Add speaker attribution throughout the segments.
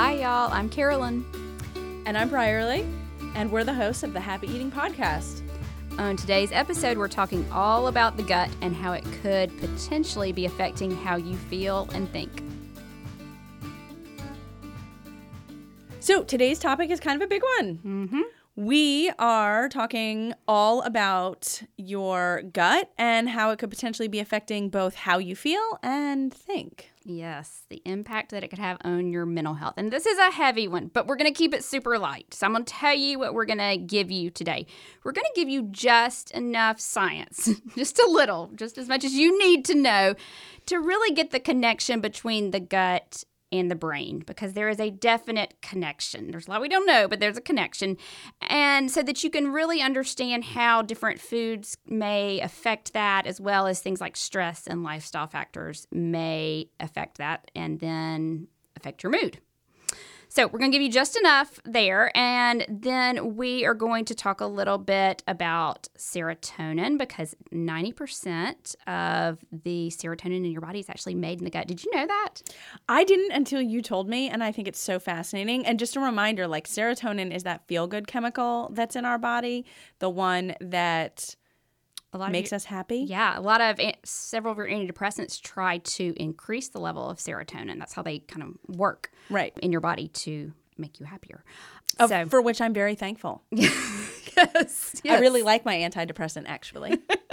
Speaker 1: Hi, y'all. I'm Carolyn.
Speaker 2: And I'm Brierley, and we're the hosts of the Happy Eating Podcast.
Speaker 1: On today's episode, we're talking all about the gut and how it could potentially be affecting how you feel and think.
Speaker 2: So, today's topic is kind of a big one.
Speaker 1: Mm-hmm.
Speaker 2: We are talking all about your gut and how it could potentially be affecting both how you feel and think.
Speaker 1: Yes, the impact that it could have on your mental health. And this is a heavy one, but we're going to keep it super light. So I'm going to tell you what we're going to give you today. We're going to give you just enough science, just a little, just as much as you need to know to really get the connection between the gut and the brain because there is a definite connection. There's a lot we don't know, but there's a connection. And so that you can really understand how different foods may affect that, as well as things like stress and lifestyle factors may affect that and then affect your mood. So we're going to give you just enough there. And then we are going to talk a little bit about serotonin because 90% of the serotonin in your body is actually made in the gut. Did you know that?
Speaker 2: I didn't until you told me, and I think it's so fascinating. And just a reminder like, serotonin is that feel good chemical that's in our body, the one that
Speaker 1: a lot
Speaker 2: makes
Speaker 1: your,
Speaker 2: us happy.
Speaker 1: Yeah, a lot of several of your antidepressants try to increase the level of serotonin. That's how they kind of work
Speaker 2: right
Speaker 1: in your body to make you happier.
Speaker 2: Uh, so, for which I'm very thankful.
Speaker 1: yes, yes,
Speaker 2: I really like my antidepressant actually.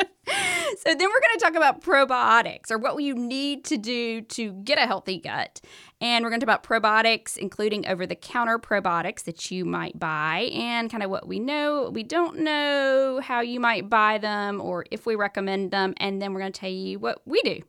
Speaker 1: So then we're going to talk about probiotics or what you need to do to get a healthy gut. And we're going to talk about probiotics, including over the counter probiotics that you might buy and kind of what we know, what we don't know, how you might buy them, or if we recommend them. And then we're going to tell you what we do.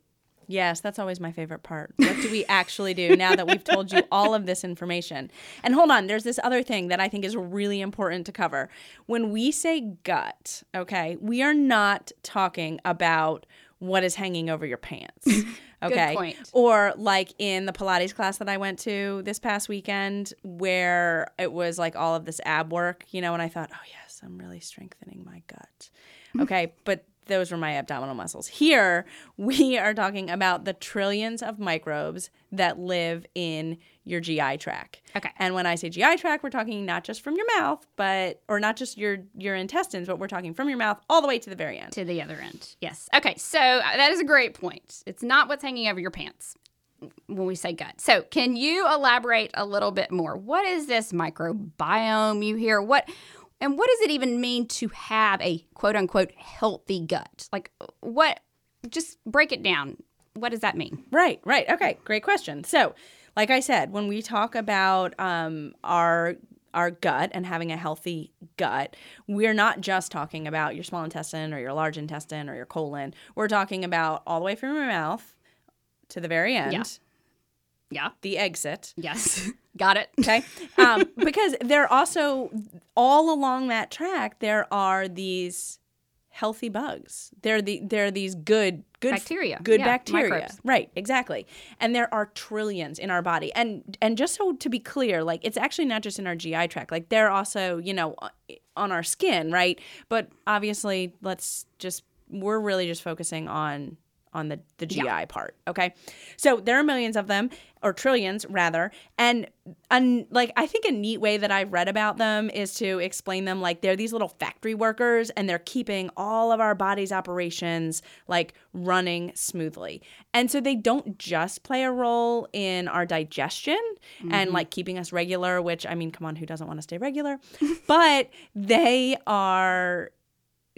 Speaker 2: Yes, that's always my favorite part. What do we actually do now that we've told you all of this information? And hold on, there's this other thing that I think is really important to cover. When we say gut, okay, we are not talking about what is hanging over your pants. Okay. Or like in the Pilates class that I went to this past weekend where it was like all of this ab work, you know, and I thought, oh, yes, I'm really strengthening my gut. Okay. but those were my abdominal muscles. Here, we are talking about the trillions of microbes that live in your GI tract.
Speaker 1: Okay.
Speaker 2: And when I say GI tract, we're talking not just from your mouth, but or not just your your intestines, but we're talking from your mouth all the way to the very end.
Speaker 1: To the other end. Yes. Okay. So uh, that is a great point. It's not what's hanging over your pants when we say gut. So, can you elaborate a little bit more? What is this microbiome you hear? What and what does it even mean to have a quote unquote healthy gut? Like, what, just break it down. What does that mean?
Speaker 2: Right, right. Okay, great question. So, like I said, when we talk about um, our our gut and having a healthy gut, we're not just talking about your small intestine or your large intestine or your colon. We're talking about all the way from your mouth to the very end.
Speaker 1: Yeah. Yeah.
Speaker 2: The exit.
Speaker 1: Yes. Got it.
Speaker 2: Okay. Um, because there also, all along that track, there are these healthy bugs. They're the they're these good good
Speaker 1: bacteria.
Speaker 2: Good
Speaker 1: yeah,
Speaker 2: bacteria.
Speaker 1: Microbes.
Speaker 2: Right, exactly. And there are trillions in our body. And and just so to be clear, like it's actually not just in our GI tract. Like they're also, you know, on our skin, right? But obviously, let's just we're really just focusing on on the, the GI yeah. part. Okay. So there are millions of them, or trillions rather. And, and like, I think a neat way that I've read about them is to explain them like they're these little factory workers and they're keeping all of our body's operations like running smoothly. And so they don't just play a role in our digestion mm-hmm. and like keeping us regular, which I mean, come on, who doesn't want to stay regular? but they are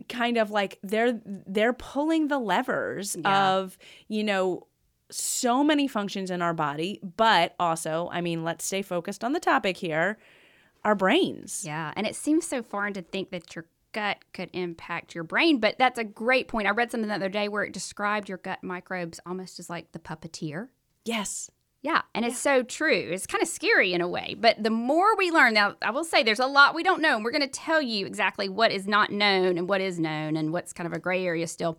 Speaker 2: kind of like they're they're pulling the levers yeah. of you know so many functions in our body but also i mean let's stay focused on the topic here our brains.
Speaker 1: Yeah and it seems so foreign to think that your gut could impact your brain but that's a great point. I read something the other day where it described your gut microbes almost as like the puppeteer.
Speaker 2: Yes
Speaker 1: yeah, and it's so true. It's kind of scary in a way, but the more we learn, now I will say there's a lot we don't know, and we're going to tell you exactly what is not known and what is known and what's kind of a gray area still.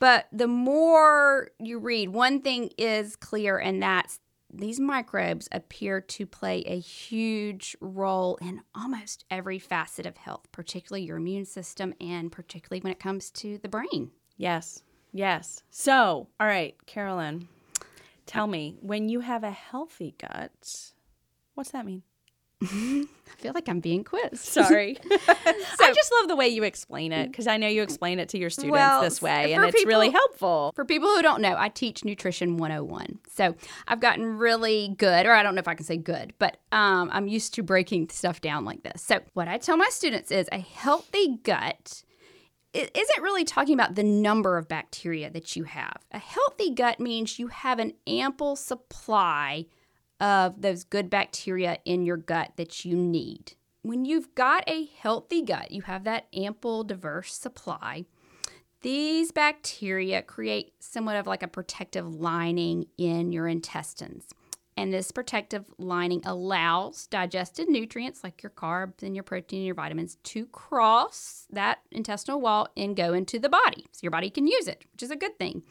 Speaker 1: But the more you read, one thing is clear, and that's these microbes appear to play a huge role in almost every facet of health, particularly your immune system and particularly when it comes to the brain.
Speaker 2: Yes. Yes. So, all right, Carolyn, Tell me, when you have a healthy gut, What's that mean?
Speaker 1: I feel like I'm being quizzed.
Speaker 2: Sorry. I just love the way you explain it because I know you explain it to your students
Speaker 1: Well,
Speaker 2: this way, and it's really helpful.
Speaker 1: For people who don't know, I teach Nutrition 101. So I've gotten really good, or I don't know if I can say good, but um, I'm used to breaking stuff down like this. So what I tell my students is a healthy gut it isn't really talking about the number of bacteria that you have. A healthy gut means you have an ample supply of those good bacteria in your gut that you need. When you've got a healthy gut, you have that ample, diverse supply. These bacteria create somewhat of like a protective lining in your intestines. And this protective lining allows digested nutrients like your carbs and your protein and your vitamins to cross that intestinal wall and go into the body. So your body can use it, which is a good thing.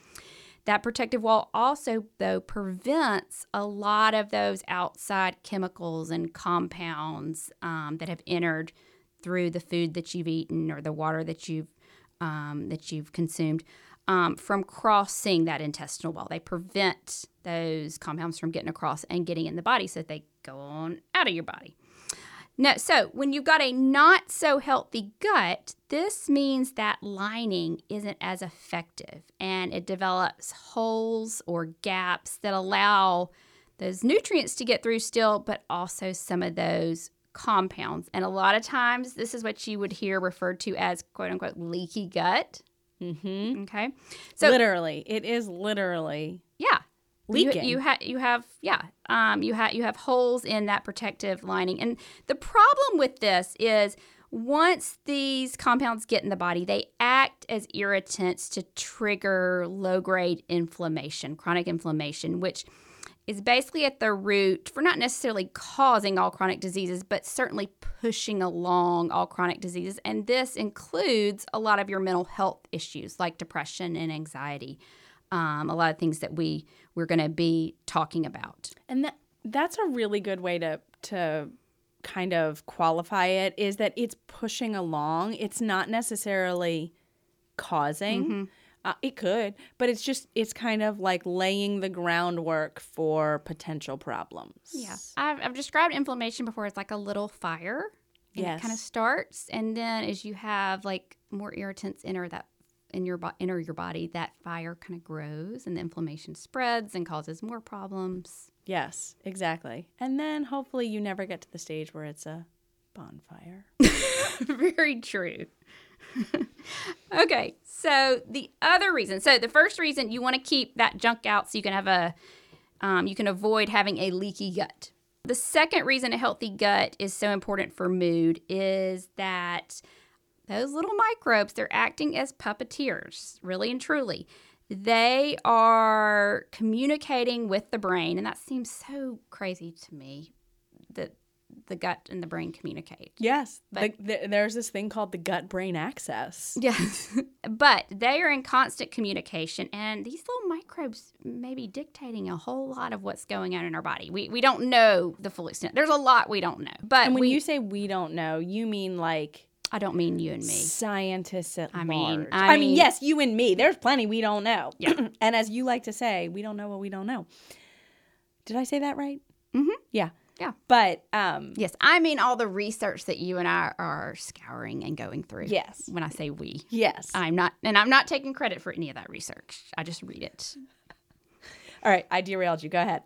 Speaker 1: That protective wall also, though, prevents a lot of those outside chemicals and compounds um, that have entered through the food that you've eaten or the water that you've um, that you've consumed um, from crossing that intestinal wall. They prevent those compounds from getting across and getting in the body, so that they go on out of your body. No, so when you've got a not so healthy gut, this means that lining isn't as effective and it develops holes or gaps that allow those nutrients to get through still, but also some of those compounds. And a lot of times, this is what you would hear referred to as quote unquote leaky gut.
Speaker 2: Mm-hmm.
Speaker 1: Okay. So,
Speaker 2: literally, it is literally
Speaker 1: yeah. You-
Speaker 2: leaking.
Speaker 1: You, have you have yeah um, you have you have holes in that protective lining, and the problem with this is once these compounds get in the body, they act as irritants to trigger low grade inflammation, chronic inflammation, which is basically at the root for not necessarily causing all chronic diseases, but certainly pushing along all chronic diseases. And this includes a lot of your mental health issues like depression and anxiety. Um, a lot of things that we we're going to be talking about.
Speaker 2: And that that's a really good way to to kind of qualify it is that it's pushing along. It's not necessarily causing.
Speaker 1: Mm-hmm.
Speaker 2: Uh, it could, but it's just it's kind of like laying the groundwork for potential problems.
Speaker 1: Yeah, I've, I've described inflammation before. It's like a little fire. And
Speaker 2: Yes.
Speaker 1: It kind of starts, and then as you have like more irritants enter that in your bo- enter your body, that fire kind of grows, and the inflammation spreads and causes more problems.
Speaker 2: Yes, exactly. And then hopefully you never get to the stage where it's a bonfire.
Speaker 1: Very true. okay, so the other reason, so the first reason you want to keep that junk out so you can have a, um, you can avoid having a leaky gut. The second reason a healthy gut is so important for mood is that those little microbes, they're acting as puppeteers, really and truly. They are communicating with the brain, and that seems so crazy to me that the gut and the brain communicate.
Speaker 2: Yes,
Speaker 1: But-
Speaker 2: the, the, there's this thing called the gut brain axis.
Speaker 1: Yes. but they are in constant communication, and these little microbes may be dictating a whole lot of what's going on in our body. We, we don't know the full extent. There's a lot we don't know. But
Speaker 2: And when
Speaker 1: we,
Speaker 2: you say we don't know, you mean like
Speaker 1: I don't mean you and me.
Speaker 2: scientists at
Speaker 1: I mean-
Speaker 2: large.
Speaker 1: I
Speaker 2: I mean,
Speaker 1: mean-
Speaker 2: yes, you and me. There's plenty we don't know.
Speaker 1: Yeah.
Speaker 2: and as you like to say, we don't know what we don't know. Did I say that right?
Speaker 1: Mm-hmm.
Speaker 2: Yeah.
Speaker 1: Yeah.
Speaker 2: But um,
Speaker 1: Yes, I mean all the research that you and I are scouring and going through.
Speaker 2: yes,
Speaker 1: When I say we,
Speaker 2: yes.
Speaker 1: I'm not, and I'm not taking credit for any of that research. I just read it.
Speaker 2: All right, I derailed you. Go ahead.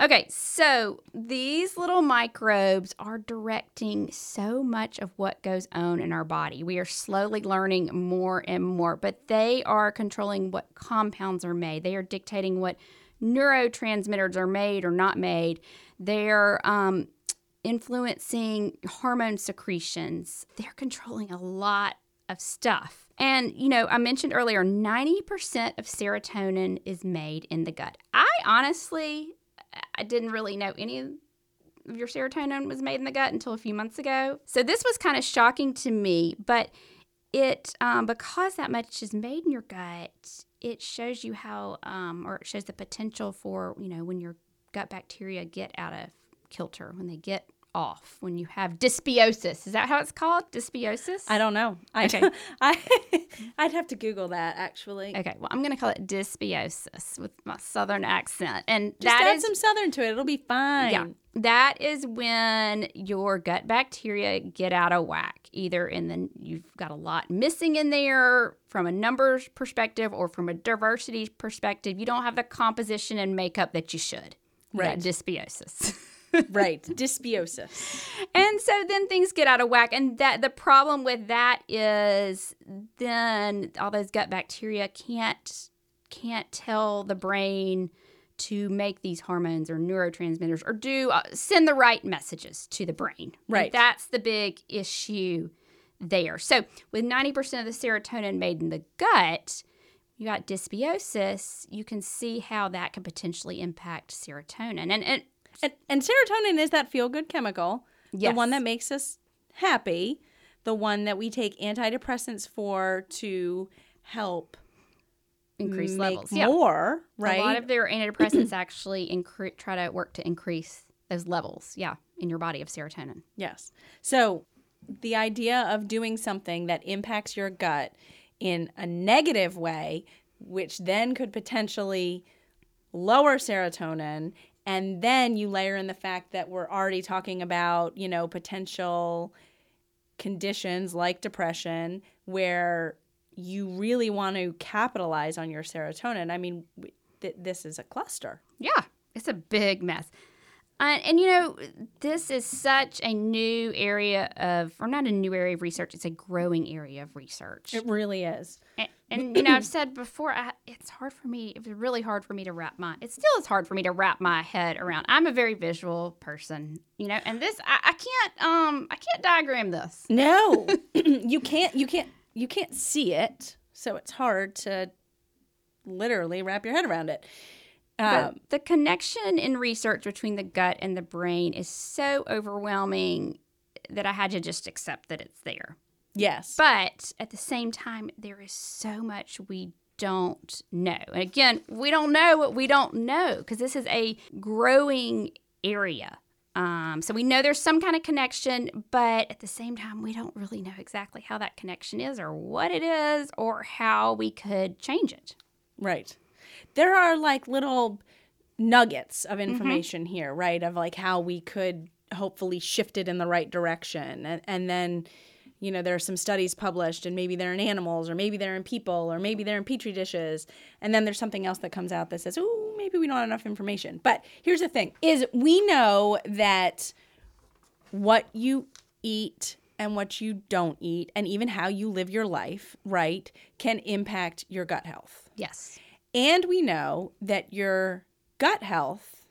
Speaker 1: Okay, so these little microbes are directing so much of what goes on in our body. We are slowly learning more and more, but they are controlling what compounds are made. They are dictating what neurotransmitters are made or not made. They're um, influencing hormone secretions. They're controlling a lot of stuff. And, you know, I mentioned earlier 90% of serotonin is made in the gut. I honestly I didn't really know any of your serotonin was made in the gut until a few months ago. So this was kind of shocking to me, but it um, because that much is made in your gut, it shows you how um, or it shows the potential for you know when your gut bacteria get out of kilter when they get off when you have dysbiosis. Is that how it's called? Dysbiosis?
Speaker 2: I don't know. I,
Speaker 1: Okay.
Speaker 2: I I'd have to Google that actually.
Speaker 1: Okay, well, I'm going to call it dysbiosis with my southern accent. And
Speaker 2: Just
Speaker 1: that
Speaker 2: add
Speaker 1: is
Speaker 2: some southern to it. It'll be fine.
Speaker 1: Yeah. That is when your gut bacteria get out of whack. Either in the you've got a lot missing in there from a numbers perspective or from a diversity perspective. You don't have the composition and makeup that you should.
Speaker 2: Right.
Speaker 1: dysbiosis.
Speaker 2: Right. Dysbiosis.
Speaker 1: and so then things get out of whack and that the problem with that is then all those gut bacteria can't can't tell the brain to make these hormones or neurotransmitters or do uh, send the right messages to the brain. And
Speaker 2: Right.
Speaker 1: that's the big issue there. So with 90% of the serotonin made in the gut, you got dysbiosis, you can see how that could potentially impact serotonin. And, and
Speaker 2: And, and serotonin is that feel good chemical, the one that makes us happy, the one that we take antidepressants for to help
Speaker 1: increase levels. Yeah.
Speaker 2: more, right?
Speaker 1: A lot of their antidepressants actually incre- try to work to increase those levels, yeah, in your body of serotonin.
Speaker 2: Yes. So the idea of doing something that impacts your gut in a negative way, which then could potentially lower serotonin, and then you layer in the fact that we're already talking about, you know, potential conditions like depression where you really want to capitalize on your serotonin. I mean, th- this is a cluster.
Speaker 1: Yeah, it's a big mess. Uh, and you know, this is such a new area of, or not a new area of research, it's a growing area of research.
Speaker 2: It really is.
Speaker 1: And, and you know, I've said before, I, it's hard for me. It was really hard for me to wrap my. It still is hard for me to wrap my head around. I'm a very visual person, you know, and this I, I can't um I can't diagram this.
Speaker 2: No, you can't. You can't. You can't see it, so it's hard to literally wrap your head around it. Um,
Speaker 1: the connection in research between the gut and the brain is so overwhelming that I had to just accept that it's there.
Speaker 2: yes,
Speaker 1: But at the same time, there is so much we don't know. And again, we don't know what we don't know because this is a growing area. Um, so we know there's some kind of connection, but at the same time, we don't really know exactly how that connection is or what it is or how we could change it.
Speaker 2: right. There are like little nuggets of mm-hmm. information here, right? Of like how we could hopefully shift it in the right direction, and and then. You know, there are some studies published, and maybe they're in animals, or maybe they're in people, or maybe they're in petri dishes. And then there's something else that comes out that says, "Oh, maybe we don't have enough information." But here's the thing: is we know that what you eat and what you don't eat, and even how you live your life, right, can impact your gut health.
Speaker 1: Yes.
Speaker 2: And we know that your gut health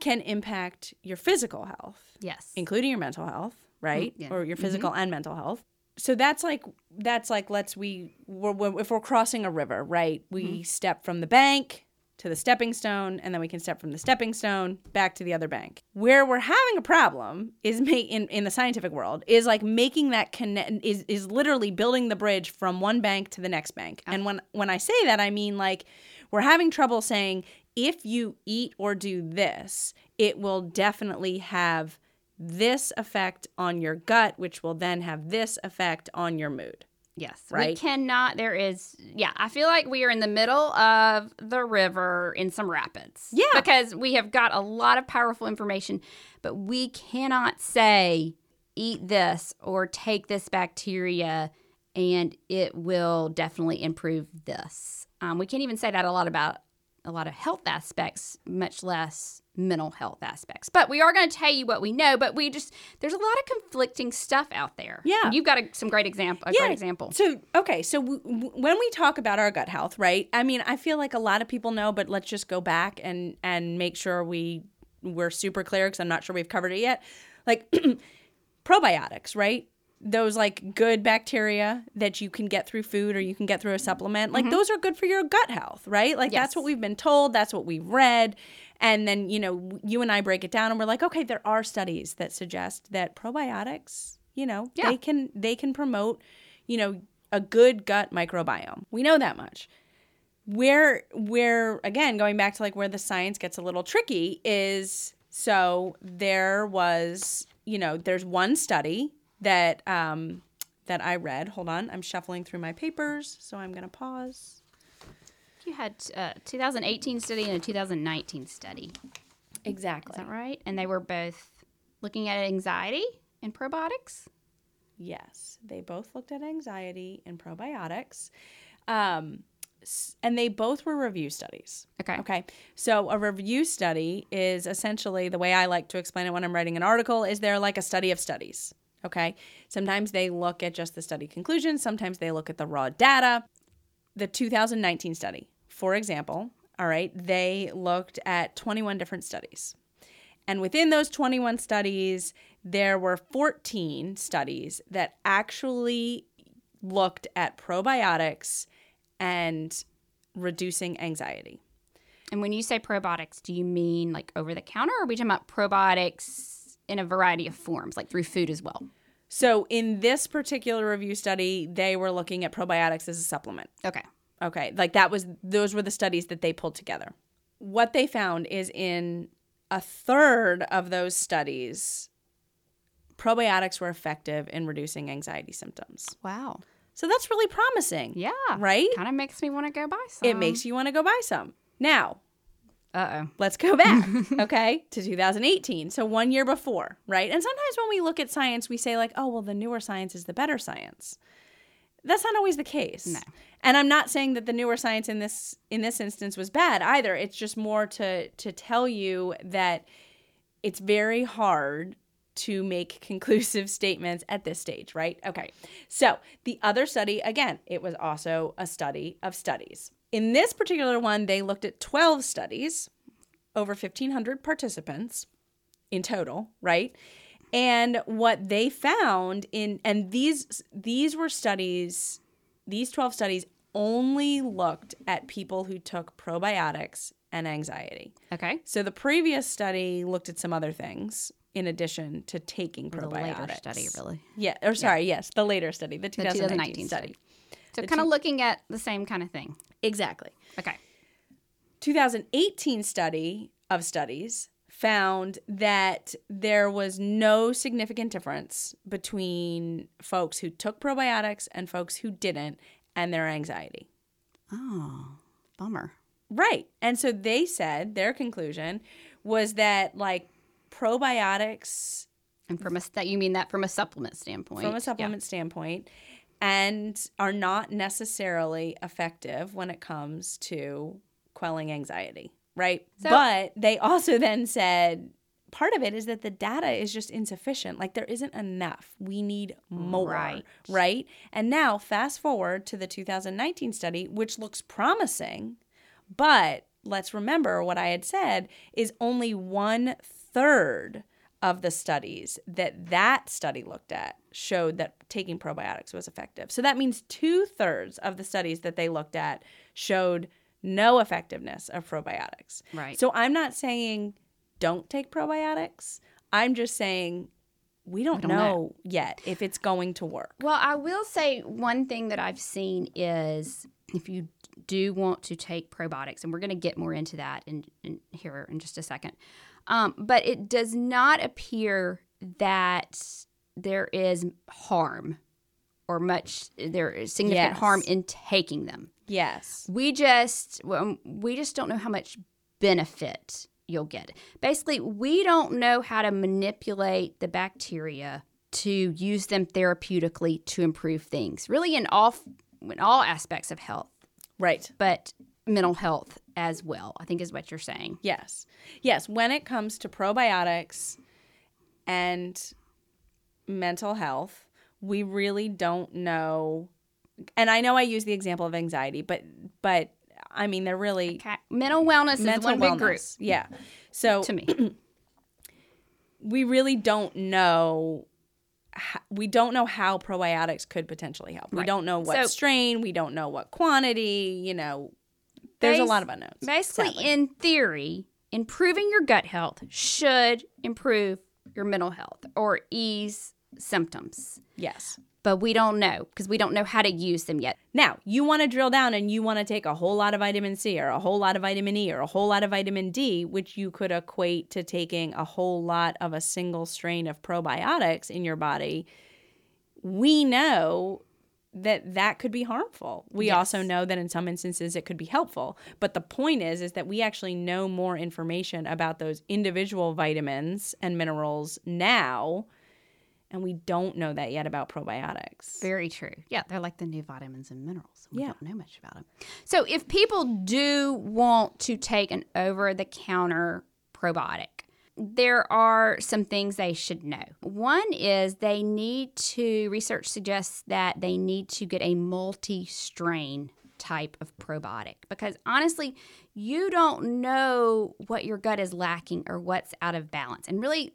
Speaker 2: can impact your physical health,
Speaker 1: Yes.
Speaker 2: including your mental health, right? Mm-hmm.
Speaker 1: yeah.
Speaker 2: Or your physical mm-hmm. and mental health. So that's like that's like let's we we're, we're, if we're crossing a river, right? We mm-hmm. step from the bank to the stepping stone, and then we can step from the stepping stone back to the other bank. Where we're having a problem is make in, in the scientific world is like making that connect is is literally building the bridge from one bank to the next bank. And when when I say that, I mean like we're having trouble saying if you eat or do this, it will definitely have this effect on your gut, which will then have this effect on your mood.
Speaker 1: Yes.
Speaker 2: Right?
Speaker 1: We cannot, there is, yeah, I feel like we are in the middle of the river in some rapids.
Speaker 2: Yeah.
Speaker 1: Because we have got a lot of powerful information, but we cannot say, eat this or take this bacteria and it will definitely improve this. Um, we can't even say that a lot about a lot of health aspects, much less mental health aspects. But we are going to tell you what we know. But we just there's a lot of conflicting stuff out there.
Speaker 2: Yeah.
Speaker 1: you've got a, some great example. A great example.
Speaker 2: So, okay, so w- w- when we talk about our gut health, right? I mean, I feel like a lot of people know, but let's just go back and and make sure we we're super clear because I'm not sure we've covered it yet. Like probiotics, right? Those like good bacteria that you can get through food or you can get through a supplement, like mm-hmm. those are good for your gut health, right? Like that's what we've been told, that's what we've read. And then, you know, you and I break it down and we're like, okay, there are studies that suggest that probiotics, you know,
Speaker 1: Yeah.
Speaker 2: they can they can promote, you know, a good gut microbiome. We know that much. Where where again, going back to like where the science gets a little tricky is So there was, you know, there's one study that um, that I read. Hold on, I'm shuffling through my papers, so I'm gonna pause.
Speaker 1: You had a 2018 study and a 2019 study.
Speaker 2: Exactly.
Speaker 1: Is that right? And they were both looking at anxiety and probiotics.
Speaker 2: Yes, they both looked at anxiety and probiotics. Um, and they both were review studies.
Speaker 1: Okay.
Speaker 2: Okay. So a review study is essentially the way I like to explain it when I'm writing an article is they're like a study of studies. Okay. Sometimes they look at just the study conclusions, sometimes they look at the raw data. The 2019 study, for example, all right, they looked at 21 different studies. And within those 21 studies, there were 14 studies that actually looked at probiotics and reducing anxiety.
Speaker 1: And when you say probiotics, do you mean like over the counter or are we talking about probiotics in a variety of forms, like through food as well?
Speaker 2: So, in this particular review study, they were looking at probiotics as a supplement.
Speaker 1: Okay.
Speaker 2: Okay, like that was those were the studies that they pulled together. What they found is in a third of those studies, probiotics were effective in reducing anxiety symptoms.
Speaker 1: Wow.
Speaker 2: So that's really promising.
Speaker 1: Yeah.
Speaker 2: Right?
Speaker 1: Kind of makes me want to go buy some.
Speaker 2: It makes you want to go buy some. Now,
Speaker 1: Uh oh.
Speaker 2: let's go back, okay, to 2018. So one year before, right? And sometimes when we look at science, we say, like, oh, well, the newer science is the better science. That's not always the case.
Speaker 1: No.
Speaker 2: And I'm not saying that the newer science in this in this instance was bad either. It's just more to to tell you that it's very hard to make conclusive statements at this stage, right? Okay. So, the other study again, it was also a study of studies. In this particular one, they looked at 12 studies, over 1500 participants in total, right? And what they found in and these these were studies these 12 studies only looked at people who took probiotics and anxiety.
Speaker 1: Okay.
Speaker 2: So the previous study looked at some other things in addition to taking
Speaker 1: The
Speaker 2: probiotics.
Speaker 1: later study, really.
Speaker 2: Yeah, or sorry, yes, the later study, the
Speaker 1: The
Speaker 2: 2019,
Speaker 1: 2019
Speaker 2: study.
Speaker 1: study. So kind of looking at the same kind of thing.
Speaker 2: Exactly.
Speaker 1: Okay.
Speaker 2: 2018 study of studies found that there was no significant difference between folks who took probiotics and folks who didn't and their anxiety.
Speaker 1: Oh, bummer.
Speaker 2: Right. And so they said their conclusion was that like probiotics
Speaker 1: And from a that you mean that from a supplement standpoint.
Speaker 2: from a
Speaker 1: Yeah.
Speaker 2: supplement standpoint and are not necessarily effective when it comes to quelling anxiety, right?
Speaker 1: So-
Speaker 2: but they also then said part of it is that the data is just insufficient. Like there isn't enough. We need more,
Speaker 1: Right.
Speaker 2: right? And now fast forward to the 2019 study which looks promising, but let's remember what I had said is only one third of the studies that that study looked at showed that taking probiotics was effective. So that means two thirds of the studies that they looked at showed no effectiveness of probiotics.
Speaker 1: Right.
Speaker 2: So I'm not saying don't take probiotics. I'm just saying we don't,
Speaker 1: don't
Speaker 2: know,
Speaker 1: know.
Speaker 2: yet if it's going to work.
Speaker 1: Well, I will say one thing that I've seen is if you do want to take probiotics, and we're going to get more into that in, in here in just a second, um, but it does not appear that there is harm or much there is significant
Speaker 2: Yes.
Speaker 1: harm in taking them.
Speaker 2: Yes.
Speaker 1: We just well, we just don't know how much benefit you'll get. Basically, we don't know how to manipulate the bacteria to use them therapeutically to improve things. Really in all in all aspects of health,
Speaker 2: Right.
Speaker 1: but mental health as well. I think is what you're saying.
Speaker 2: Yes. Yes. When it comes to probiotics and mental health, we really don't know. And I know I use the example of anxiety, but but I mean they're really
Speaker 1: Okay. Mental wellness
Speaker 2: mental
Speaker 1: is one big group.
Speaker 2: Yeah. So
Speaker 1: to me.
Speaker 2: we really don't know we don't know how probiotics could potentially help. We don't know what
Speaker 1: So-
Speaker 2: strain, we don't know what quantity, you know. There's a lot of unknowns.
Speaker 1: Basically,
Speaker 2: sadly.
Speaker 1: in theory, improving your gut health should improve your mental health or ease symptoms.
Speaker 2: yes.
Speaker 1: but we don't know because we don't know how to use them yet.
Speaker 2: Now, you want to drill down and you want to take a whole lot of vitamin C or a whole lot of vitamin E or a whole lot of vitamin D, which you could equate to taking a whole lot of a single strain of probiotics in your body. We know that that could be harmful. We
Speaker 1: Yes.
Speaker 2: also know that in some instances it could be helpful. But the point is is that we actually know more information about those individual vitamins and minerals now and we don't know that yet about probiotics.
Speaker 1: Very true. Yeah, they're like the new vitamins and minerals. We
Speaker 2: Yeah.
Speaker 1: don't know much about them. So, if people do want to take an over the counter probiotic, there are some things they should know. One is they need to, research suggests that they need to get a multi strain type of probiotic because honestly, you don't know what your gut is lacking or what's out of balance. And really,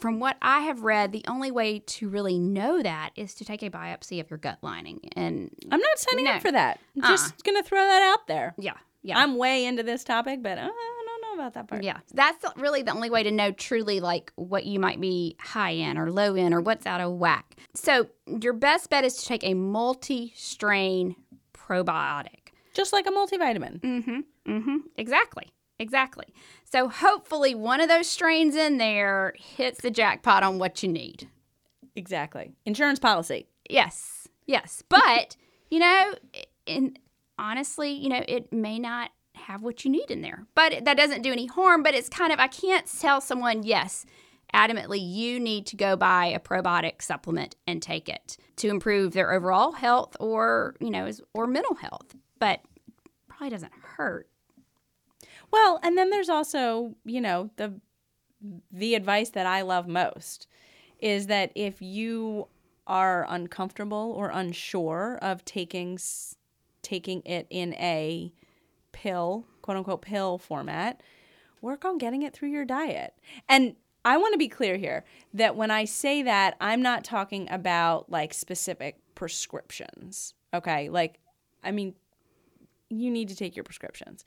Speaker 1: from what I have read, the only way to really know that is to take a biopsy of your gut lining. And
Speaker 2: I'm not signing
Speaker 1: No.
Speaker 2: up for that. I'm just going to throw that out there.
Speaker 1: yeah, yeah.
Speaker 2: I'm way into this topic, but uh, I don't know about that part.
Speaker 1: Yeah, that's really the only way to know truly like what you might be high in or low in or what's out of whack. So, your best bet is to take a multi strain probiotic.
Speaker 2: Just like a multivitamin.
Speaker 1: Mm-hmm. Mm-hmm. Exactly. Exactly. So hopefully one of those strains in there hits the jackpot on what you need.
Speaker 2: Exactly. Insurance policy.
Speaker 1: Yes. Yes. But, you know, and honestly, you know, it may not have what you need in there. But that doesn't do any harm, but it's kind of I can't tell someone, yes, adamantly you need to go buy a probiotic supplement and take it to improve their overall health or, you know, or mental health. But probably doesn't hurt.
Speaker 2: Well, and then there's also, you know, the the advice that I love most is that if you are uncomfortable or unsure of taking taking it in a pill, quote unquote pill format, work on getting it through your diet. And I want to be clear here that when I say that, I'm not talking about like specific prescriptions. Okay? Like I mean you need to take your prescriptions.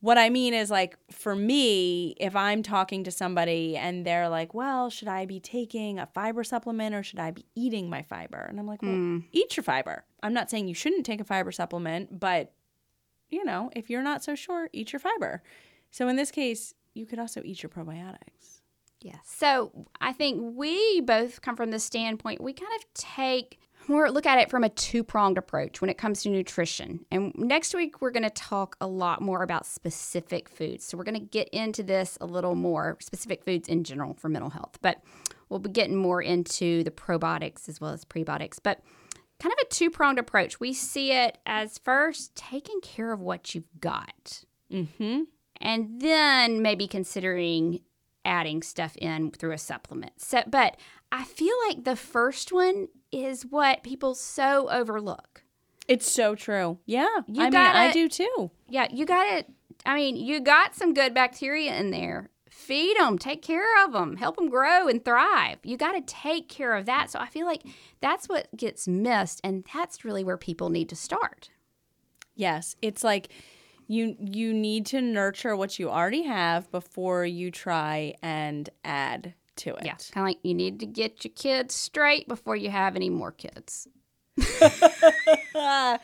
Speaker 2: What I mean is, like, for me, if I'm talking to somebody and they're like, well, should I be taking a fiber supplement or should I be eating my fiber? And I'm like, well, hmm. eat your fiber. I'm not saying you shouldn't take a fiber supplement, but, you know, if you're not so sure, eat your fiber. So in this case, you could also eat your probiotics.
Speaker 1: Yeah. So I think we both come from the standpoint we kind of take more look at it from a two pronged approach when it comes to nutrition. And next week we're going to talk a lot more about specific foods. So we're going to get into this a little more specific foods in general for mental health, but we'll be getting more into the probiotics as well as prebiotics. But kind of a two pronged approach. We see it as first taking care of what you've got
Speaker 2: Mm-hmm.
Speaker 1: and then maybe considering adding stuff in through a supplement. So, but I feel like the first one is what people so overlook.
Speaker 2: It's so true. Yeah.
Speaker 1: You
Speaker 2: I mean, I do too.
Speaker 1: Yeah, you got it. I mean, you got some good bacteria in there. Feed them, take care of them, help them grow and thrive. You got to take care of that. So I feel like that's what gets missed, and that's really where people need to start.
Speaker 2: Yes, it's like you you need to nurture what you already have before you try and add to it.
Speaker 1: Yeah, kind of like you need to get your kids straight before you have any more kids.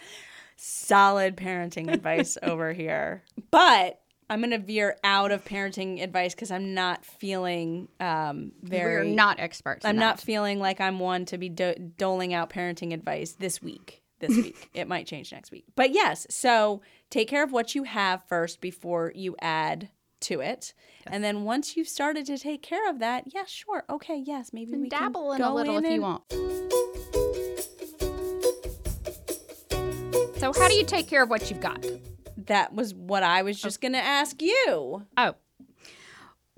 Speaker 2: Solid parenting advice over here. But I'm going to veer out of parenting advice cuz I'm not feeling um very
Speaker 1: We're not experts.
Speaker 2: I'm not feeling like I'm one to be do- doling out parenting advice this week. This week. it might change next week. But yes, so take care of what you have first before you add to it. And then once you've started to take care of that, yeah, sure. Okay, yes, maybe
Speaker 1: And
Speaker 2: we
Speaker 1: dabble
Speaker 2: can
Speaker 1: in a little
Speaker 2: in
Speaker 1: if you want. So, how do you take care of what you've got?
Speaker 2: That was what I was just going to ask you.
Speaker 1: Oh,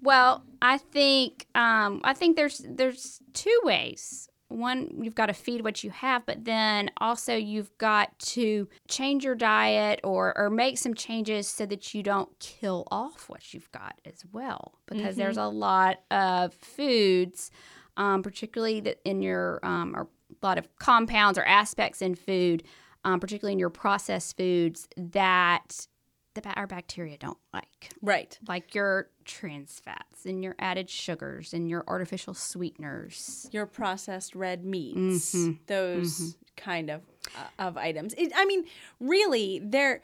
Speaker 1: well, I think um, I think there's there's two ways. One, you've got to feed what you have, but then also you've got to change your diet or or make some changes so that you don't kill off what you've got as well. Because there's a lot of foods, um, particularly that in your um, or a lot of compounds or aspects in food, um, particularly in your processed foods that the our bacteria don't like,
Speaker 2: Right.
Speaker 1: like your trans fats and your added sugars and your artificial sweeteners.
Speaker 2: Your processed red meats,
Speaker 1: Mm-hmm.
Speaker 2: those kind of uh, of items. It, I mean, really, they're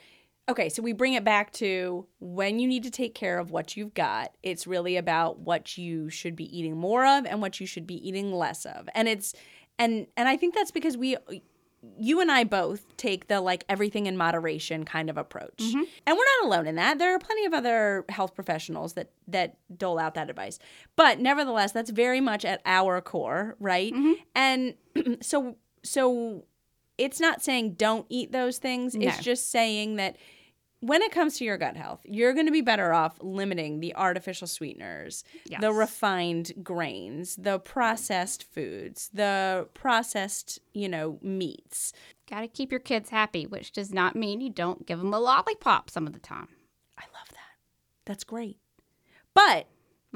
Speaker 2: okay. So we bring it back to when you need to take care of what you've got. It's really about what you should be eating more of and what you should be eating less of. And it's and and I think that's because we you and I both take the like everything in moderation kind of approach. Mm-hmm. And we're not alone in that. There are plenty of other health professionals that that dole out that advice. But nevertheless, that's very much at our core, right? Mm-hmm. And so so it's not saying don't eat those things. It's just saying that when it comes to your gut health, you're going to be better off limiting the artificial sweeteners, the refined grains, the processed foods, the processed, you know, meats.
Speaker 1: Got to keep your kids happy, which does not mean you don't give them a lollipop some of the time.
Speaker 2: I love that. That's great. But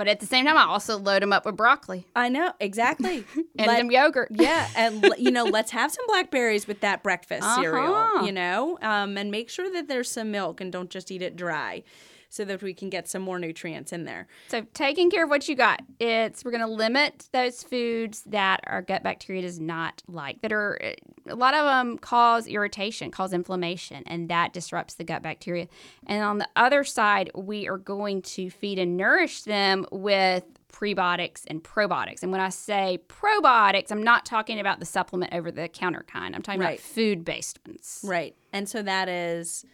Speaker 1: But at the same time, I also load them up with broccoli
Speaker 2: I know exactly.
Speaker 1: and
Speaker 2: Let-
Speaker 1: some yogurt.
Speaker 2: yeah, and l- you know, let's have some blackberries with that breakfast cereal,
Speaker 1: Uh-huh.
Speaker 2: you know, um, and make sure that there's some milk and don't just eat it dry, so that we can get some more nutrients in there.
Speaker 1: So taking care of what you got, it's we're going to limit those foods that our gut bacteria does not like. That are a lot of them cause irritation, cause inflammation, and that disrupts the gut bacteria. And on the other side, we are going to feed and nourish them with prebiotics and probiotics. And when I say probiotics, I'm not talking about the supplement over the counter kind. I'm talking
Speaker 2: Right.
Speaker 1: about food based ones.
Speaker 2: Right, and so that is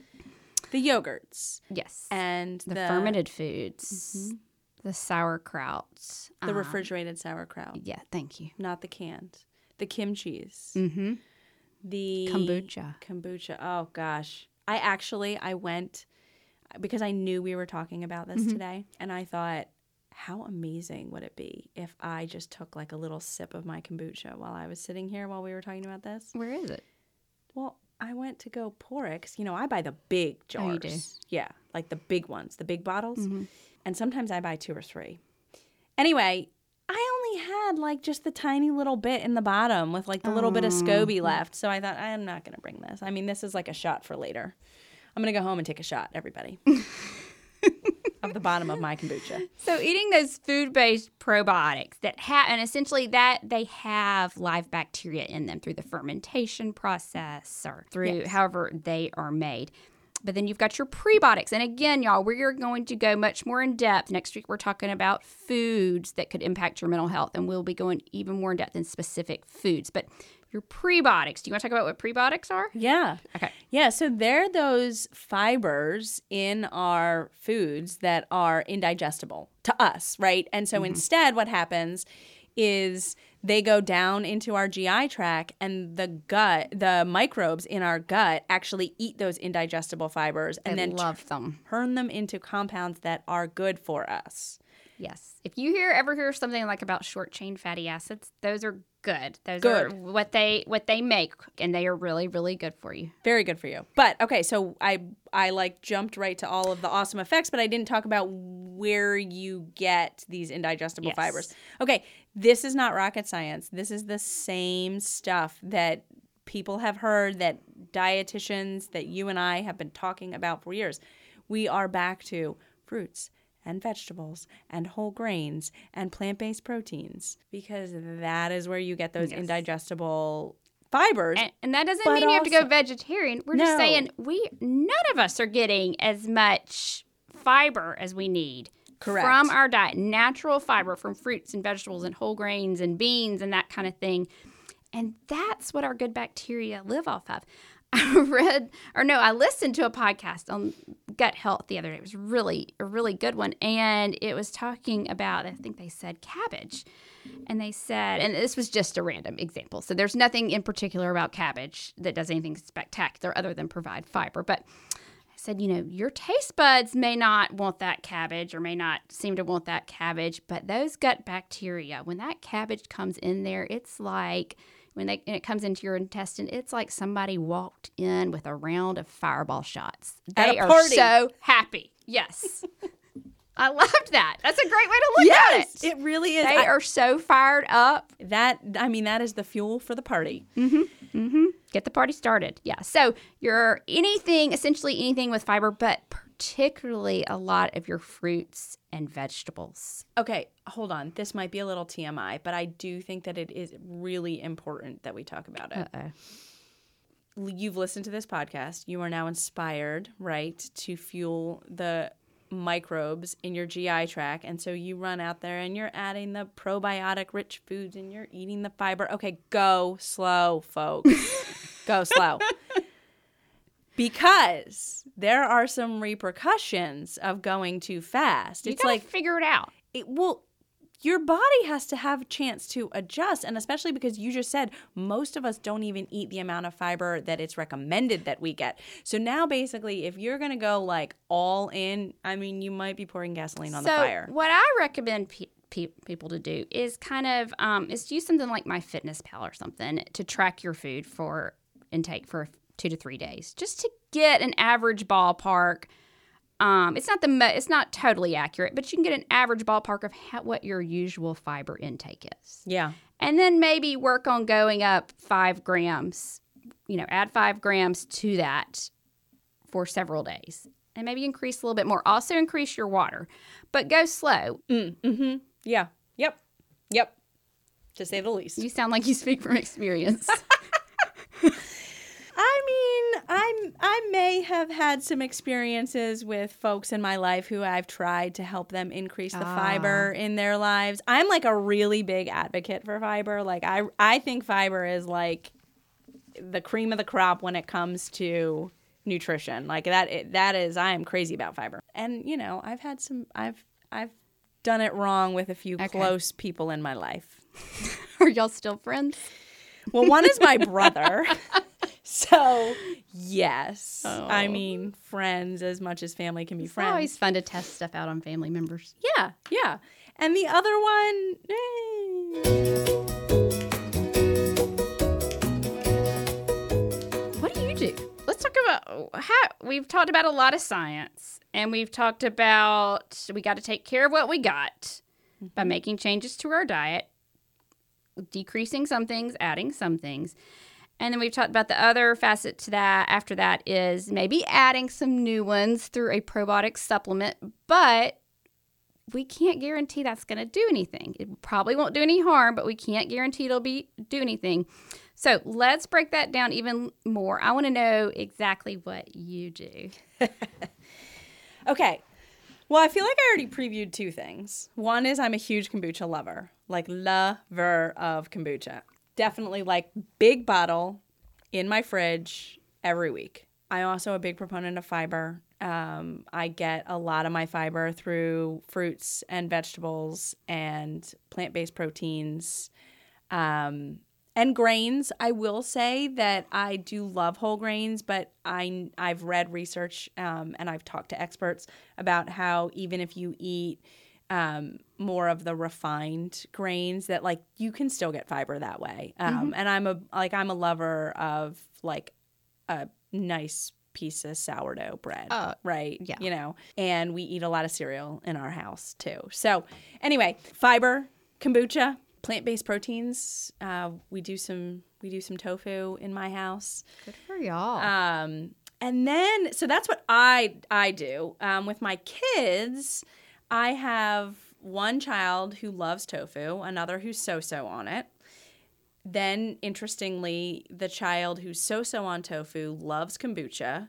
Speaker 2: the yogurts
Speaker 1: Yes.
Speaker 2: and
Speaker 1: the,
Speaker 2: the
Speaker 1: fermented foods, the sauerkrauts,
Speaker 2: the
Speaker 1: um,
Speaker 2: refrigerated sauerkraut,
Speaker 1: Yeah, thank you.
Speaker 2: not the canned, the kimchi's,
Speaker 1: Mm-hmm.
Speaker 2: the
Speaker 1: Kombucha.
Speaker 2: kombucha. Oh gosh, I actually I went because I knew we were talking about
Speaker 1: Mm-hmm.
Speaker 2: this today, and I thought. How amazing would it be if I just took like a little sip of my kombucha while I was sitting here while we were talking about this?
Speaker 1: Where is it?
Speaker 2: Well, I went to go pour it 'cause, you know, I buy the big jars.
Speaker 1: Oh, you do?
Speaker 2: Yeah, like the big ones, the big bottles.
Speaker 1: Mm-hmm.
Speaker 2: And sometimes I buy two or three. Anyway, I only had like just the tiny little bit in the bottom with like the little bit of
Speaker 1: Oh.
Speaker 2: SCOBY left. So I thought, I'm not going to bring this. I mean, this is like a shot for later. I'm going to go home and take a shot, everybody. of the bottom of my kombucha.
Speaker 1: So eating those food-based probiotics that have, and essentially that they have live bacteria in them through the fermentation process or through
Speaker 2: Yes.
Speaker 1: however they are made. But then you've got your prebiotics. And again, y'all, we're going to go much more in depth. Next week, we're talking about foods that could impact your mental health, and we'll be going even more in depth in specific foods. But your prebiotics, do you want to talk about what prebiotics are?
Speaker 2: Yeah.
Speaker 1: Okay.
Speaker 2: Yeah, so they're those fibers in our foods that are indigestible to us, right? And so mm-hmm. instead, what happens is they go down into our GI tract, and the gut, the microbes in our gut actually eat those indigestible fibers and
Speaker 1: I
Speaker 2: then
Speaker 1: love them.
Speaker 2: turn them into compounds that are good for us.
Speaker 1: Yes. If you hear ever hear something like about short chain fatty acids, those are good. Those
Speaker 2: Good.
Speaker 1: are what they what they make and they are really really good for you.
Speaker 2: Very good for you. But okay, so I I like jumped right to all of the awesome effects, but I didn't talk about where you get these indigestible
Speaker 1: Yes.
Speaker 2: fibers. Okay, this is not rocket science. This is the same stuff that people have heard that dietitians that you and I have been talking about for years. We are back to fruits and vegetables and whole grains and plant-based proteins because that is where you get those
Speaker 1: Yes.
Speaker 2: indigestible fibers.
Speaker 1: And, and that doesn't mean you have to go vegetarian. We're
Speaker 2: No.
Speaker 1: just saying we none of us are getting as much fiber as we need
Speaker 2: Correct.
Speaker 1: from our diet. Natural fiber from fruits and vegetables and whole grains and beans and that kind of thing. And that's what our good bacteria live off of. I read, or no, I listened to a podcast on gut health the other day. It was really a really good one, and it was talking about I think they said cabbage, and they said, and this was just a random example. So there's nothing in particular about cabbage that does anything spectacular other than provide fiber, but. I said, you know, your taste buds may not want that cabbage or may not seem to want that cabbage, but those gut bacteria, when that cabbage comes in there, it's like when they when it comes into your intestine, it's like somebody walked in with a round of fireball shots.
Speaker 2: At
Speaker 1: They
Speaker 2: a
Speaker 1: are
Speaker 2: party.
Speaker 1: so happy. Yes. I loved that. That's a great way to look
Speaker 2: yes,
Speaker 1: at it.
Speaker 2: it really is.
Speaker 1: They
Speaker 2: I-
Speaker 1: are so fired up.
Speaker 2: that I mean, that is the fuel for the party. Mm-hmm. Mm-hmm.
Speaker 1: Get the party started. Yeah. So you're anything, essentially anything with fiber, but particularly a lot of your fruits and vegetables.
Speaker 2: Okay, hold on. This might be a little TMI, but I do think that it is really important that we talk about it.
Speaker 1: Uh-oh.
Speaker 2: You've listened to this podcast. You are now inspired, right, to fuel the microbes in your GI tract. And so you run out there and you're adding the probiotic rich foods and you're eating the fiber. Okay, go slow, folks. go slow. Because there are some repercussions of going too fast.
Speaker 1: You
Speaker 2: it's like
Speaker 1: figure it out.
Speaker 2: it will your body has to have a chance to adjust and especially because you just said most of us don't even eat the amount of fiber that it's recommended that we get so now basically if you're gonna go like all in i mean you might be pouring gasoline on
Speaker 1: so
Speaker 2: the fire
Speaker 1: what I recommend pe- pe- people to do is kind of um, is use something like MyFitnessPal or something to track your food for intake for two to three days, just to get an average ballpark. Um, it's not the mo- it's not totally accurate, but you can get an average ballpark of how, what your usual fiber intake is,
Speaker 2: yeah
Speaker 1: and then maybe work on going up five grams. You know, add five grams to that for several days, and maybe increase a little bit more. Also, increase your water, but go slow.
Speaker 2: mm, mm-hmm yeah yep yep to say the least
Speaker 1: You sound like you speak from experience.
Speaker 2: I I may have had some experiences with folks in my life who I've tried to help them increase the
Speaker 1: Ah.
Speaker 2: fiber in their lives. I'm like a really big advocate for fiber. Like I I think fiber is like the cream of the crop when it comes to nutrition. Like that that is I am crazy about fiber. And you know, I've had some I've I've done it wrong with a few
Speaker 1: Okay.
Speaker 2: close people in my life.
Speaker 1: Are y'all still friends?
Speaker 2: Well, one is my brother. So, yes. I
Speaker 1: Oh.
Speaker 2: mean, friends as much as family can be friends.
Speaker 1: It's
Speaker 2: friends.
Speaker 1: always fun to test stuff out on family members.
Speaker 2: Yeah, yeah. And the other one, eh.
Speaker 1: What do you do? Let's talk about how we've talked about a lot of science and we've talked about we got to take care of what we got by making changes to our diet, decreasing some things, adding some things. And then we've talked about the other facet to that after that is maybe adding some new ones through a probiotic supplement, but we can't guarantee that's going to do anything. It probably won't do any harm, but we can't guarantee it'll be do anything. So let's break that down even more. I want to know exactly what you do.
Speaker 2: Okay. Well, I feel like I already previewed two things. One is I'm a huge kombucha lover, like lover of kombucha. Definitely like big bottle in my fridge every week. I'm also a big proponent of fiber. Um, I get a lot of my fiber through fruits and vegetables and plant based proteins. Um, and grains, I will say that I do love whole grains, but I I've read research um, and I've talked to experts about how even if you eat um, more of the refined grains, that like you can still get fiber that way. Um, And I'm a like I'm a lover of like a nice piece of sourdough bread,
Speaker 1: Oh,
Speaker 2: right?
Speaker 1: yeah.
Speaker 2: you know, and we eat a lot of cereal in our house too. So anyway, fiber, kombucha, plant-based proteins. Uh, we do some we do some tofu in my house.
Speaker 1: Good for y'all.
Speaker 2: Um, and then so that's what I I do um, with my kids. I have one child who loves tofu, another who's so-so on it. Then, interestingly, the child who's so-so on tofu loves kombucha,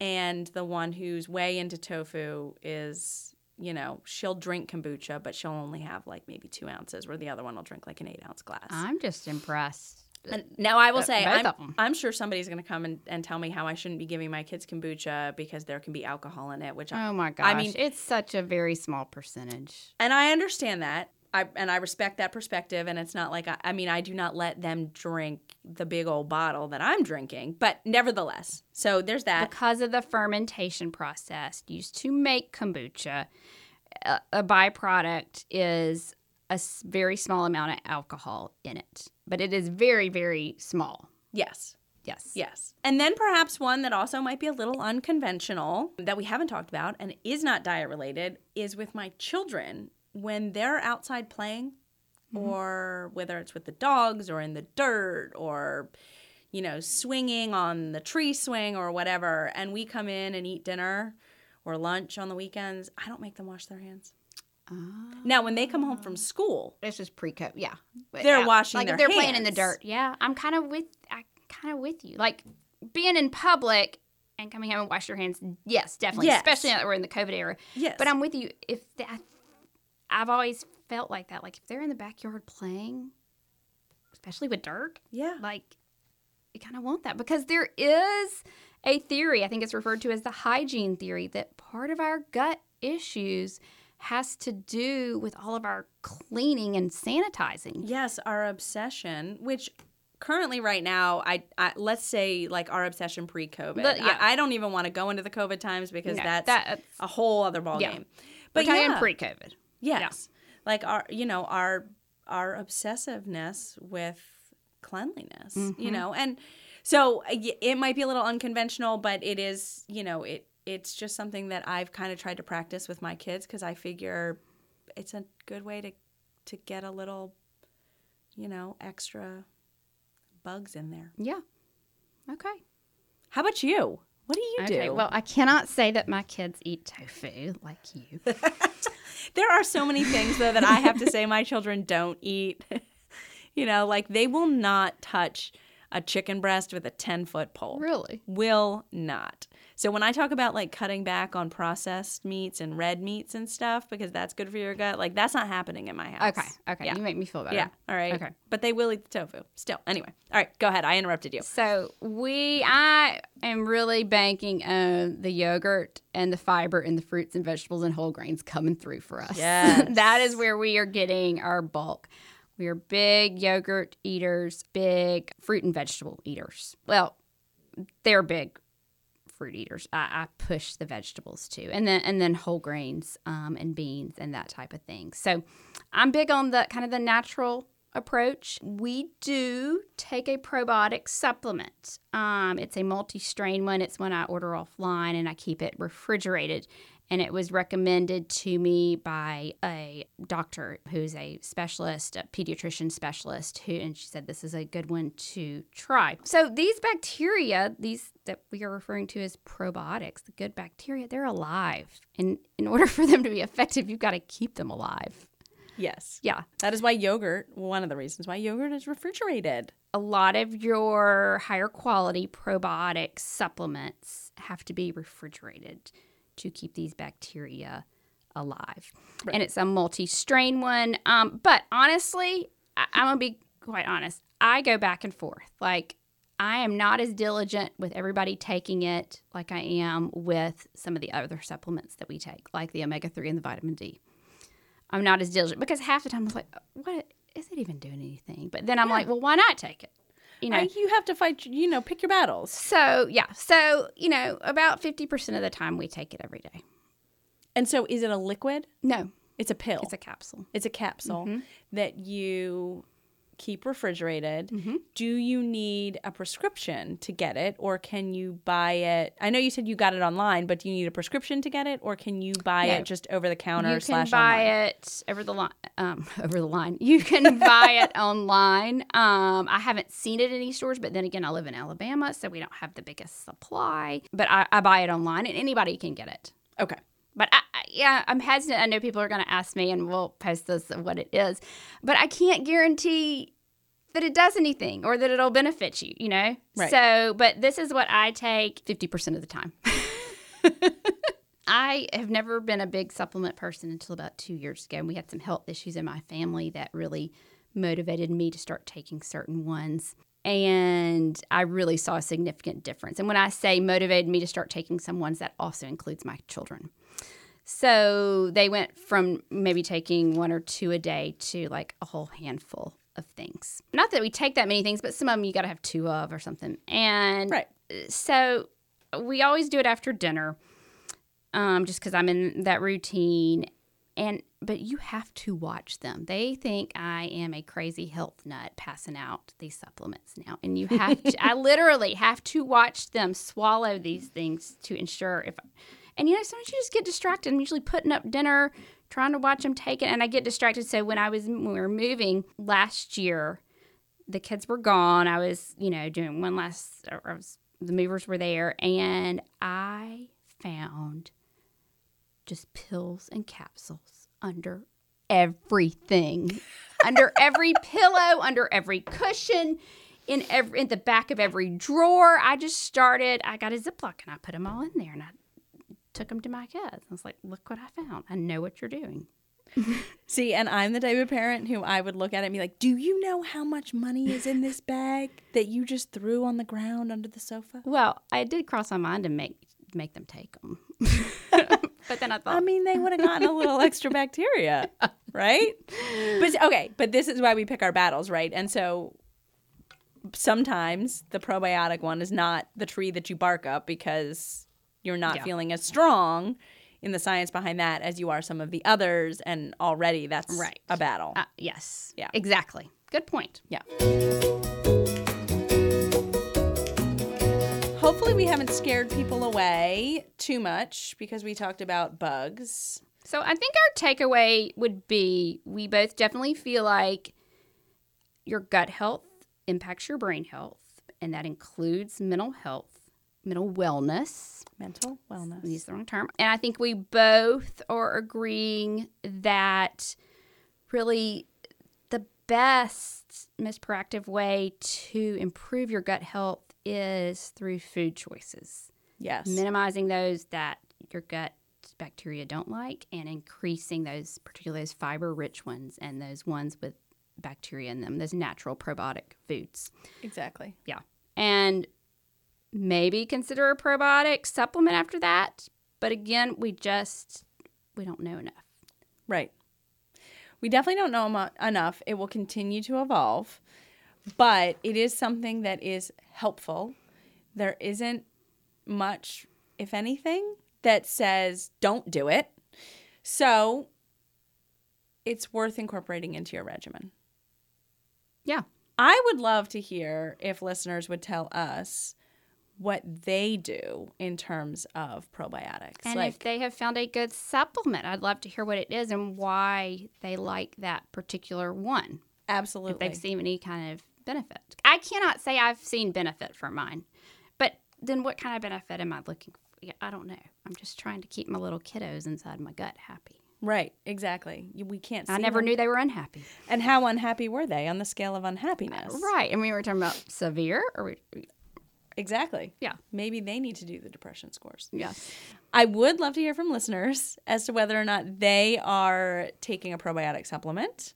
Speaker 2: and the one who's way into tofu is, you know, she'll drink kombucha, but she'll only have like maybe two ounces, where the other one will drink like an eight-ounce glass.
Speaker 1: I'm just impressed.
Speaker 2: And now I will
Speaker 1: Uh,
Speaker 2: say,
Speaker 1: both
Speaker 2: I'm. I'm sure somebody's going to come and, and tell me how I shouldn't be giving my kids kombucha because there can be alcohol in it, which I,
Speaker 1: Oh my gosh.
Speaker 2: I mean,
Speaker 1: it's such a very small percentage.
Speaker 2: and I understand that. I, and I respect that perspective. And it's not like, I, I mean, I do not let them drink the big old bottle that I'm drinking, but nevertheless. So there's that.
Speaker 1: Because of the fermentation process used to make kombucha, a, a byproduct is a very small amount of alcohol in it, but it is very, very small.
Speaker 2: Yes.
Speaker 1: Yes.
Speaker 2: Yes. And then perhaps one that also might be a little unconventional that we haven't talked about and is not diet related is with my children when they're outside playing mm-hmm. or whether it's with the dogs or in the dirt or you know swinging on the tree swing or whatever and we come in and eat dinner or lunch on the weekends, I don't make them wash their hands.
Speaker 1: Oh.
Speaker 2: Now, when they come home from school,
Speaker 1: This is pre-COVID. Yeah, But,
Speaker 2: They're
Speaker 1: yeah,
Speaker 2: washing
Speaker 1: like
Speaker 2: their
Speaker 1: if they're playing in the dirt. Yeah, I'm kind of with. I kind of with you. Like being in public and coming home and wash your hands. Yes, definitely.
Speaker 2: Yes.
Speaker 1: Especially now that we're in the COVID era.
Speaker 2: yes,
Speaker 1: But I'm with you. If that, I've always felt like that. Like if they're in the backyard playing, especially with dirt,
Speaker 2: yeah,
Speaker 1: like you kind of want that because there is a theory. I think it's referred to as the hygiene theory that part of our gut issues has to do with all of our cleaning and sanitizing.
Speaker 2: yes, our obsession, which currently right now, I, I let's say like our obsession pre-COVID.
Speaker 1: But, yeah.
Speaker 2: I, I don't even want to go into the COVID times because
Speaker 1: No,
Speaker 2: that's
Speaker 1: that's
Speaker 2: a whole other ballgame.
Speaker 1: Yeah.
Speaker 2: But
Speaker 1: we're
Speaker 2: yeah,
Speaker 1: pre-COVID.
Speaker 2: yes, like our you know our our obsessiveness with cleanliness, you
Speaker 1: Mhm.
Speaker 2: know, and so it might be a little unconventional, but it is you know it it's just something that I've kind of tried to practice with my kids because I figure it's a good way to to get a little you know extra bugs in there.
Speaker 1: Yeah. Okay.
Speaker 2: How about you? What do you
Speaker 1: Okay.
Speaker 2: do?
Speaker 1: Well, I cannot say that my kids eat tofu like you.
Speaker 2: there are so many things though that I have to say my children don't eat. you know, like they will not touch a chicken breast with a 10 foot pole.
Speaker 1: really?
Speaker 2: Will not. So when I talk about like cutting back on processed meats and red meats and stuff because that's good for your gut, like that's not happening in my house.
Speaker 1: Okay. Okay.
Speaker 2: Yeah.
Speaker 1: You make me feel better.
Speaker 2: Yeah. All right.
Speaker 1: Okay.
Speaker 2: But they will eat the tofu still. Anyway. All right. Go ahead. I interrupted you.
Speaker 1: So we, I am really banking on the yogurt and the fiber and the fruits and vegetables and whole grains coming through for us.
Speaker 2: Yes.
Speaker 1: that is where we are getting our bulk. We are big yogurt eaters, big fruit and vegetable eaters. Well, they're big fruit eaters. I, I push the vegetables too, and then and then whole grains um, and beans and that type of thing. So I'm big on the kind of the natural approach. We do take a probiotic supplement. Um, it's a multi-strain one. It's one I order offline and I keep it refrigerated. And it was recommended to me by a doctor who's a specialist, a pediatrician specialist, who and she said this is a good one to try. So these bacteria, these that we are referring to as probiotics, the good bacteria, they're alive. And in order for them to be effective, you've got to keep them alive.
Speaker 2: Yes.
Speaker 1: Yeah.
Speaker 2: That is why yogurt, one of the reasons why yogurt is refrigerated.
Speaker 1: a lot of your higher quality probiotic supplements have to be refrigerated to keep these bacteria alive.
Speaker 2: Right.
Speaker 1: And it's a multi strain one. Um, but honestly, I- I'm going to be quite honest. I go back and forth. Like, I am not as diligent with everybody taking it like I am with some of the other supplements that we take, like the omega 3 and the vitamin D. I'm not as diligent because half the time I was like, what is it even doing anything? But then I'm
Speaker 2: Yeah.
Speaker 1: like, well, why not take it? You know,
Speaker 2: you have to fight, you know, pick your battles.
Speaker 1: so yeah, so you know, about fifty percent of the time we take it every day.
Speaker 2: And so is it a liquid?
Speaker 1: No,
Speaker 2: It's a pill.
Speaker 1: it's a capsule.
Speaker 2: It's a capsule
Speaker 1: Mhm.
Speaker 2: that you keep refrigerated.
Speaker 1: Mhm.
Speaker 2: Do you need a prescription to get it or can you buy it? I know you said you got it online, but do you need a prescription to get it or can you buy
Speaker 1: No.
Speaker 2: it just over the counter
Speaker 1: You can buy
Speaker 2: online?
Speaker 1: it over the line. Um, over the line. You can buy it online. Um, I haven't seen it in any stores, but then again, I live in Alabama, so we don't have the biggest supply. But I, I buy it online, and anybody can get it.
Speaker 2: Okay.
Speaker 1: But I, I- yeah, I'm hesitant. I know people are going to ask me, and we'll post this of what it is. But I can't guarantee that it does anything or that it'll benefit you. You know.
Speaker 2: Right.
Speaker 1: So, but this is what I take fifty percent of the time. I have never been a big supplement person until about two years ago. And we had some health issues in my family that really motivated me to start taking certain ones. And I really saw a significant difference. And when I say motivated me to start taking some ones, that also includes my children. So they went from maybe taking one or two a day to like a whole handful of things. Not that we take that many things, but some of them you got to have two of or something. And
Speaker 2: Right.
Speaker 1: so we always do it after dinner um, just because I'm in that routine. And but you have to watch them. They think I am a crazy health nut passing out these supplements now, and you have to. I literally have to watch them swallow these things to ensure if. And you know, sometimes you just get distracted. I'm usually putting up dinner, trying to watch them take it, and I get distracted. So when I was when we were moving last year, the kids were gone. I was, you know, doing one last. I was, the movers were there, and I found just pills and capsules under everything. under every pillow, under every cushion, in every in the back of every drawer. I just started. I got a Ziploc and I put them all in there, and I took them to my kids. I was like, "Look what I found. I know what you're doing."
Speaker 2: See, and I'm the type of parent who I would look at it and be like, "Do you know how much money is in this bag that you just threw on the ground under the sofa?"
Speaker 1: Well, I did cross my mind to make make them take them, but then I thought,
Speaker 2: I mean, they would have gotten a little extra bacteria, right? But okay, but this is why we pick our battles, right? And so sometimes the probiotic one is not the tree that you bark up because you're not
Speaker 1: Yeah.
Speaker 2: feeling as strong in the science behind that as you are some of the others and already that's
Speaker 1: Right.
Speaker 2: a battle.
Speaker 1: uh, yes,
Speaker 2: Yeah.
Speaker 1: exactly. Good point.
Speaker 2: Yeah. Hopefully we haven't scared people away too much because we talked about bugs.
Speaker 1: So I think our takeaway would be we both definitely feel like your gut health impacts your brain health, and that includes mental health, mental wellness.
Speaker 2: Mental wellness.
Speaker 1: Use the wrong term. And I think we both are agreeing that really the best, most proactive way to improve your gut health is through food choices
Speaker 2: Yes.
Speaker 1: minimizing those that your gut bacteria don't like and increasing those particularly those fiber rich ones and those ones with bacteria in them those natural probiotic foods
Speaker 2: exactly.
Speaker 1: yeah and maybe consider a probiotic supplement after that but again we just we don't know enough
Speaker 2: Right. We definitely don't know emo- enough. It will continue to evolve, but it is something that is helpful. There isn't much, if anything, that says don't do it. So it's worth incorporating into your regimen.
Speaker 1: yeah
Speaker 2: I would love to hear if listeners would tell us what they do in terms of probiotics.
Speaker 1: and
Speaker 2: like,
Speaker 1: if they have found a good supplement i'd love to hear what it is and why they like that particular one
Speaker 2: Absolutely.
Speaker 1: if they've seen any kind of benefit. I cannot say I've seen benefit from mine, but then what kind of benefit am I looking for? Yeah, I don't know. I'm just trying to keep my little kiddos inside my gut happy.
Speaker 2: Right, exactly. We can't.
Speaker 1: I never
Speaker 2: them.
Speaker 1: knew they were unhappy.
Speaker 2: And how unhappy were they on the scale of unhappiness?
Speaker 1: Right. And we were talking about severe or we,
Speaker 2: Exactly.
Speaker 1: Yeah.
Speaker 2: Maybe they need to do the depression scores.
Speaker 1: yes.
Speaker 2: I would love to hear from listeners as to whether or not they are taking a probiotic supplement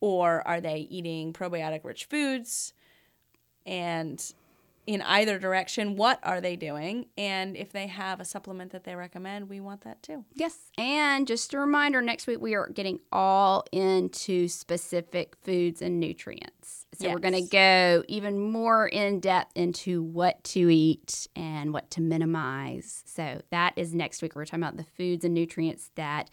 Speaker 2: or are they eating probiotic rich foods and in either direction what are they doing and if they have a supplement that they recommend we want that too
Speaker 1: Yes. And just a reminder next week we are getting all into specific foods and nutrients. So we're going to go even more in depth into what to eat and what to minimize. So that is next week. We're talking about the foods and nutrients that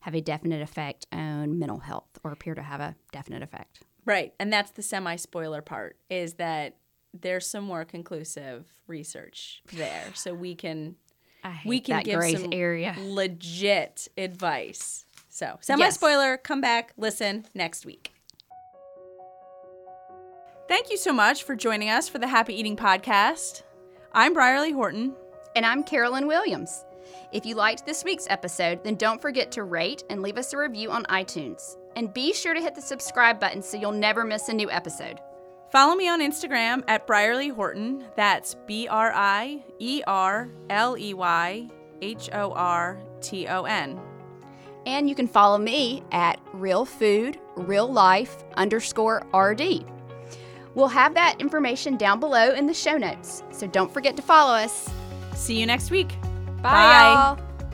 Speaker 1: have a definite effect on mental health or appear to have a definite effect.
Speaker 2: right and that's the semi spoiler part is that there's some more conclusive research there so we can we can give some
Speaker 1: area.
Speaker 2: legit advice. So, semi spoiler, come back, listen next week. Thank you so much for joining us for the Happy Eating Podcast. I'm Brierley Horton.
Speaker 1: And I'm Carolyn Williams. If you liked this week's episode, then don't forget to rate and leave us a review on iTunes. And be sure to hit the subscribe button so you'll never miss a new episode.
Speaker 2: Follow me on Instagram at Brierley Horton. That's B R I E R L E Y H O R T O N.
Speaker 1: And you can follow me at Real Food, Real Life underscore RD. We'll have that information down below in the show notes, so don't forget to follow us.
Speaker 2: See you next week.
Speaker 1: Bye,
Speaker 2: Bye.